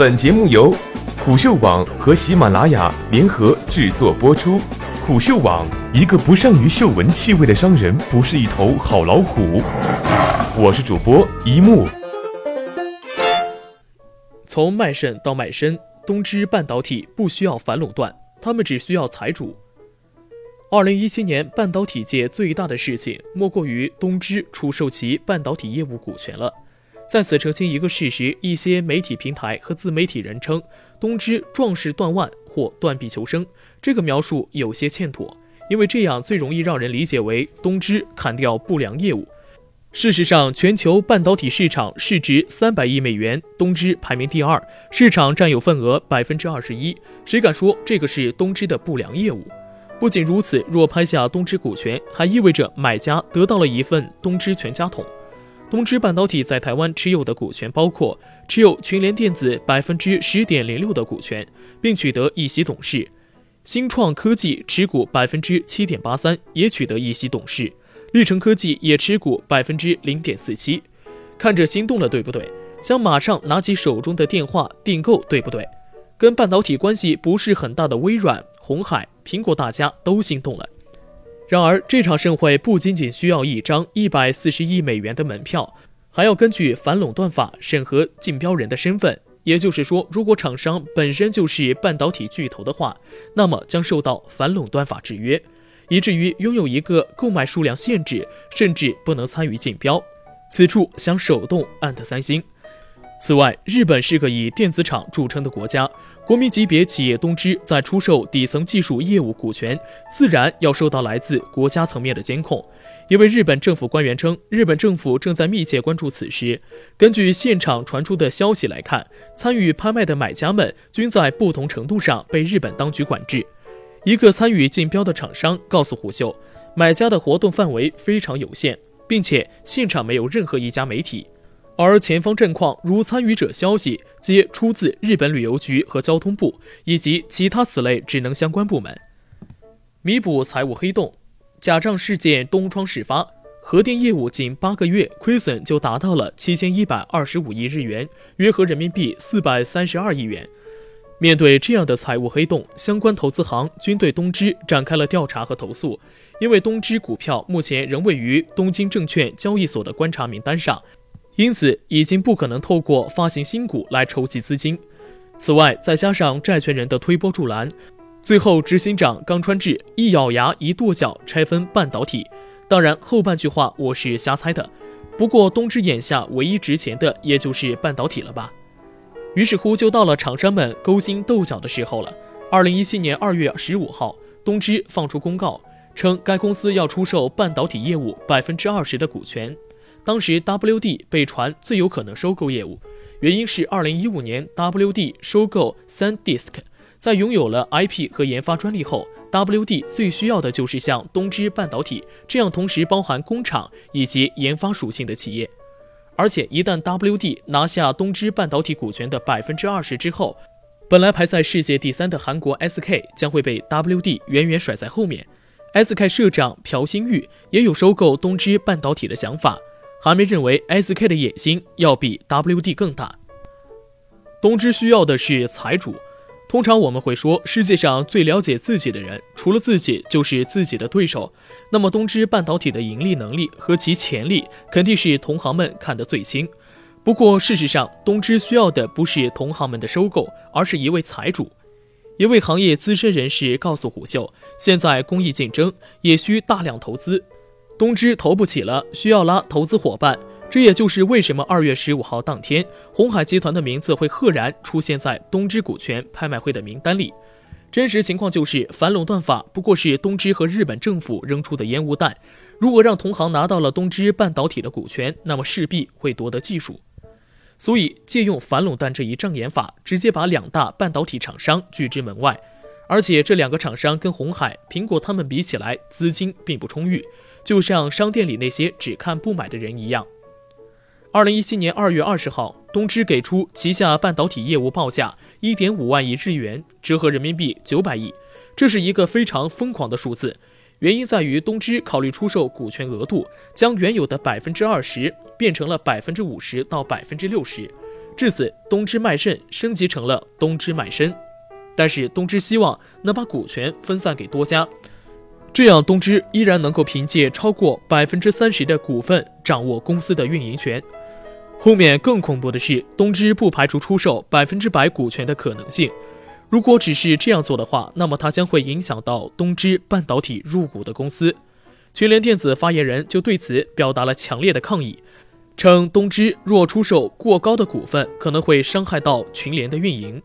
本节目由虎嗅网和喜马拉雅联合制作播出。虎嗅网：一个不善于嗅闻气味的商人，不是一头好老虎。我是主播一木。从卖肾到卖身，东芝半导体不需要反垄断，他们只需要财主。二零一七年，半导体界最大的事情莫过于东芝出售其半导体业务股权了。在此澄清一个事实：一些媒体平台和自媒体人称东芝壮士断腕或断臂求生，这个描述有些欠妥，因为这样最容易让人理解为东芝砍掉不良业务。事实上，全球半导体市场市值三百亿美元，东芝排名第二，市场占有份额百分之二十一。谁敢说这个是东芝的不良业务？不仅如此，若拍下东芝股权，还意味着买家得到了一份东芝全家桶。东芝半导体在台湾持有的股权包括持有群联电子百分之十点零六的股权，并取得一席董事；新创科技持股百分之七点八三，也取得一席董事；绿城科技也持股百分之零点四七。看着心动了，对不对？想马上拿起手中的电话订购，对不对？跟半导体关系不是很大的微软。红海、苹果，大家都心动了。然而，这场盛会不仅仅需要一张一百四十亿美元的门票，还要根据反垄断法审核竞标人的身份。也就是说，如果厂商本身就是半导体巨头的话，那么将受到反垄断法制约，以至于拥有一个购买数量限制，甚至不能参与竞标。此处想手动按的三星。此外，日本是个以电子厂著称的国家。国民级别企业东芝在出售底层技术业务股权，自然要受到来自国家层面的监控。一位日本政府官员称，日本政府正在密切关注此事。根据现场传出的消息来看，参与拍卖的买家们均在不同程度上被日本当局管制。一个参与竞标的厂商告诉虎嗅，买家的活动范围非常有限，并且现场没有任何一家媒体。而前方阵况如参与者消息，皆出自日本旅游局和交通部以及其他此类职能相关部门。弥补财务黑洞，假账事件东窗事发，核电业务仅八个月亏损就达到了七千一百二十五亿日元，约合人民币四百三十二亿元。面对这样的财务黑洞，相关投资行均对东芝展开了调查和投诉，因为东芝股票目前仍位于东京证券交易所的观察名单上。因此，已经不可能透过发行新股来筹集资金。此外，再加上债权人的推波助澜，最后执行长冈川智一咬牙一跺脚拆分半导体。当然，后半句话我是瞎猜的。不过，东芝眼下唯一值钱的也就是半导体了吧？于是乎，就到了厂商们勾心斗角的时候了。二零一七年二月十五号，东芝放出公告称，该公司要出售半导体业务百分之二十的股权。当时 WD 被传最有可能收购业务，原因是2015年 WD 收购 SanDisk，在拥有了 IP 和研发专利后，WD 最需要的就是像东芝半导体这样同时包含工厂以及研发属性的企业。而且一旦 WD 拿下东芝半导体股权的百分之二十之后，本来排在世界第三的韩国 SK 将会被 WD 远远甩在后面。SK 社长朴新玉也有收购东芝半导体的想法。韩媒认为，SK 的野心要比 WD 更大。东芝需要的是财主。通常我们会说，世界上最了解自己的人，除了自己就是自己的对手。那么，东芝半导体的盈利能力和其潜力，肯定是同行们看得最清。不过，事实上，东芝需要的不是同行们的收购，而是一位财主。一位行业资深人士告诉虎嗅，现在工艺竞争也需大量投资。东芝投不起了，需要拉投资伙伴。这也就是为什么二月十五号当天，红海集团的名字会赫然出现在东芝股权拍卖会的名单里。真实情况就是，反垄断法不过是东芝和日本政府扔出的烟雾弹。如果让同行拿到了东芝半导体的股权，那么势必会夺得技术。所以，借用反垄断这一障眼法，直接把两大半导体厂商拒之门外。而且，这两个厂商跟红海、苹果他们比起来，资金并不充裕。就像商店里那些只看不买的人一样。二零一七年二月二十号，东芝给出旗下半导体业务报价一点五万亿日元，折合人民币九百亿，这是一个非常疯狂的数字。原因在于东芝考虑出售股权额度，将原有的百分之二十变成了百分之五十到百分之六十。至此，东芝卖肾升级成了东芝卖身。但是东芝希望能把股权分散给多家，这样东芝依然能够凭借超过百分之三十的股份掌握公司的运营权。后面更恐怖的是，东芝不排除出售百分之百股权的可能性。如果只是这样做的话，那么它将会影响到东芝半导体入股的公司。群联电子发言人就对此表达了强烈的抗议，称东芝若出售过高的股份，可能会伤害到群联的运营。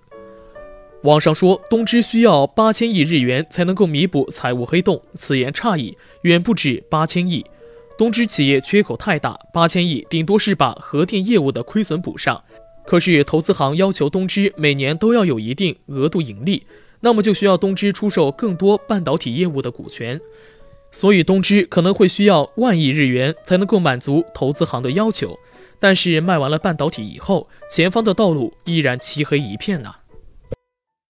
网上说东芝需要八千亿日元才能够弥补财务黑洞，此言差矣，远不止八千亿。东芝企业缺口太大，八千亿顶多是把核电业务的亏损补上。可是投资行要求东芝每年都要有一定额度盈利，那么就需要东芝出售更多半导体业务的股权，所以东芝可能会需要万亿日元才能够满足投资行的要求。但是卖完了半导体以后，前方的道路依然漆黑一片呐。